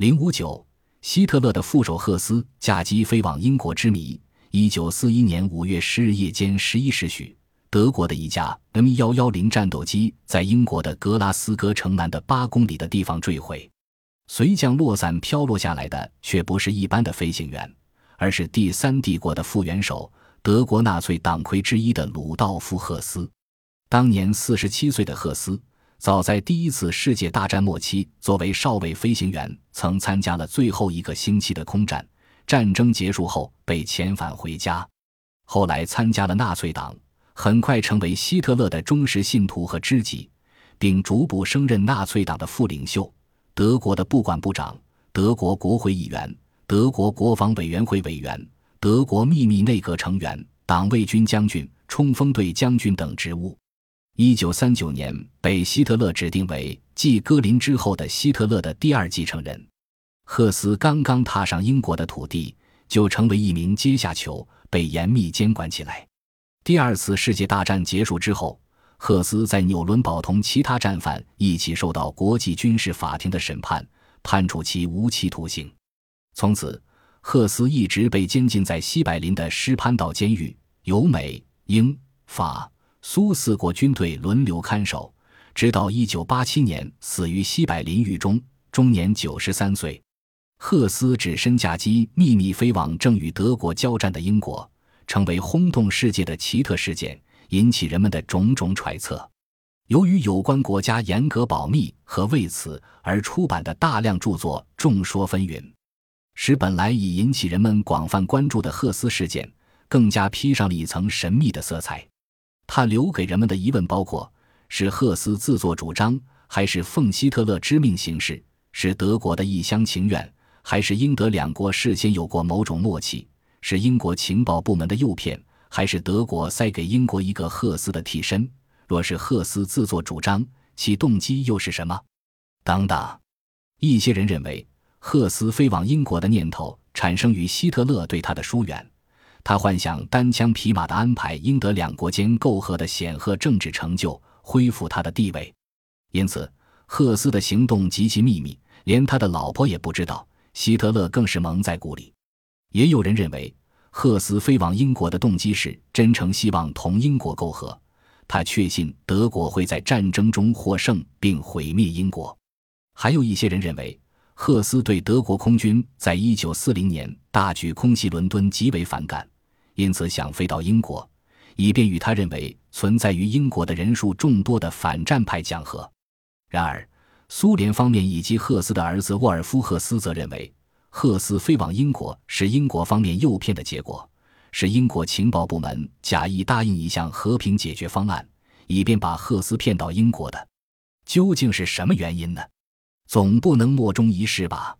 零五九，希特勒的副手赫斯驾机飞往英国之谜。一九四一年五月十日夜间十一时许，德国的一架 M 幺幺零战斗机在英国的格拉斯哥城南的八公里的地方坠毁，随降落伞飘落下来的却不是一般的飞行员，而是第三帝国的副元首、德国纳粹党魁之一的鲁道夫·赫斯。当年四十七岁的赫斯。早在第一次世界大战末期，作为少尉飞行员，曾参加了最后一个星期的空战。战争结束后被遣返回家，后来参加了纳粹党，很快成为希特勒的忠实信徒和知己，并逐步升任纳粹党的副领袖、德国的部管部长、德国国会议员、德国国防委员会委员、德国秘密内阁成员、党卫军将军、冲锋队将军等职务。一九三九年，被希特勒指定为继戈林之后的希特勒的第二继承人。赫斯刚刚踏上英国的土地，就成为一名阶下囚，被严密监管起来。第二次世界大战结束之后，赫斯在纽伦堡同其他战犯一起受到国际军事法庭的审判，判处其无期徒刑。从此，赫斯一直被监禁在西柏林的施潘岛监狱，由美、英、法。苏四国军队轮流看守，直到一九八七年死于西柏林狱中，终年九十三岁。赫斯只身驾机秘密飞往正与德国交战的英国，成为轰动世界的奇特事件，引起人们的种种揣测。由于有关国家严格保密和为此而出版的大量著作众说纷纭，使本来已引起人们广泛关注的赫斯事件更加披上了一层神秘的色彩。他留给人们的疑问包括：是赫斯自作主张，还是奉希特勒之命行事？是德国的一厢情愿，还是英德两国事先有过某种默契？是英国情报部门的诱骗，还是德国塞给英国一个赫斯的替身？若是赫斯自作主张，其动机又是什么？等等，一些人认为，赫斯飞往英国的念头产生于希特勒对他的疏远。他幻想单枪匹马的安排英德两国间媾和的显赫政治成就，恢复他的地位。因此，赫斯的行动极其秘密，连他的老婆也不知道。希特勒更是蒙在鼓里。也有人认为，赫斯飞往英国的动机是真诚希望同英国媾和。他确信德国会在战争中获胜并毁灭英国。还有一些人认为。赫斯对德国空军在一九四零年大举空袭伦敦极为反感，因此想飞到英国，以便与他认为存在于英国的人数众多的反战派讲和。然而，苏联方面以及赫斯的儿子沃尔夫·赫斯则认为，赫斯飞往英国是英国方面诱骗的结果，是英国情报部门假意答应一项和平解决方案，以便把赫斯骗到英国的。究竟是什么原因呢？总不能莫衷一是吧？